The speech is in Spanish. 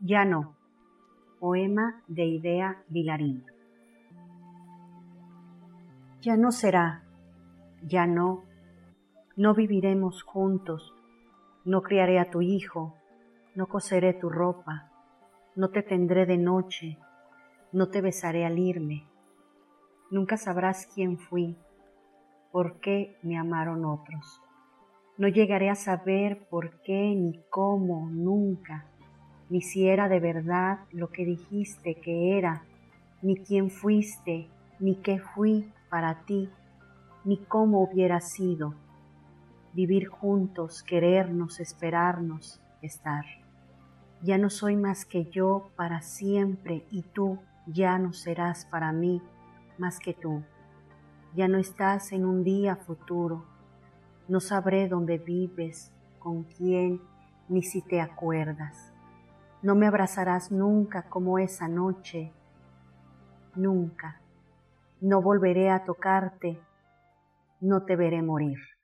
Ya no. Poema de Idea Vilarín. Ya no será, ya no, no viviremos juntos, no criaré a tu hijo, no coseré tu ropa, no te tendré de noche, no te besaré al irme. Nunca sabrás quién fui, por qué me amaron otros. No llegaré a saber por qué ni cómo nunca ni si era de verdad lo que dijiste que era, ni quién fuiste, ni qué fui para ti, ni cómo hubiera sido. Vivir juntos, querernos, esperarnos, estar. Ya no soy más que yo para siempre y tú ya no serás para mí más que tú. Ya no estás en un día futuro. No sabré dónde vives, con quién, ni si te acuerdas no me abrazarás nunca como esa noche, nunca. No volveré a tocarte, no te veré morir.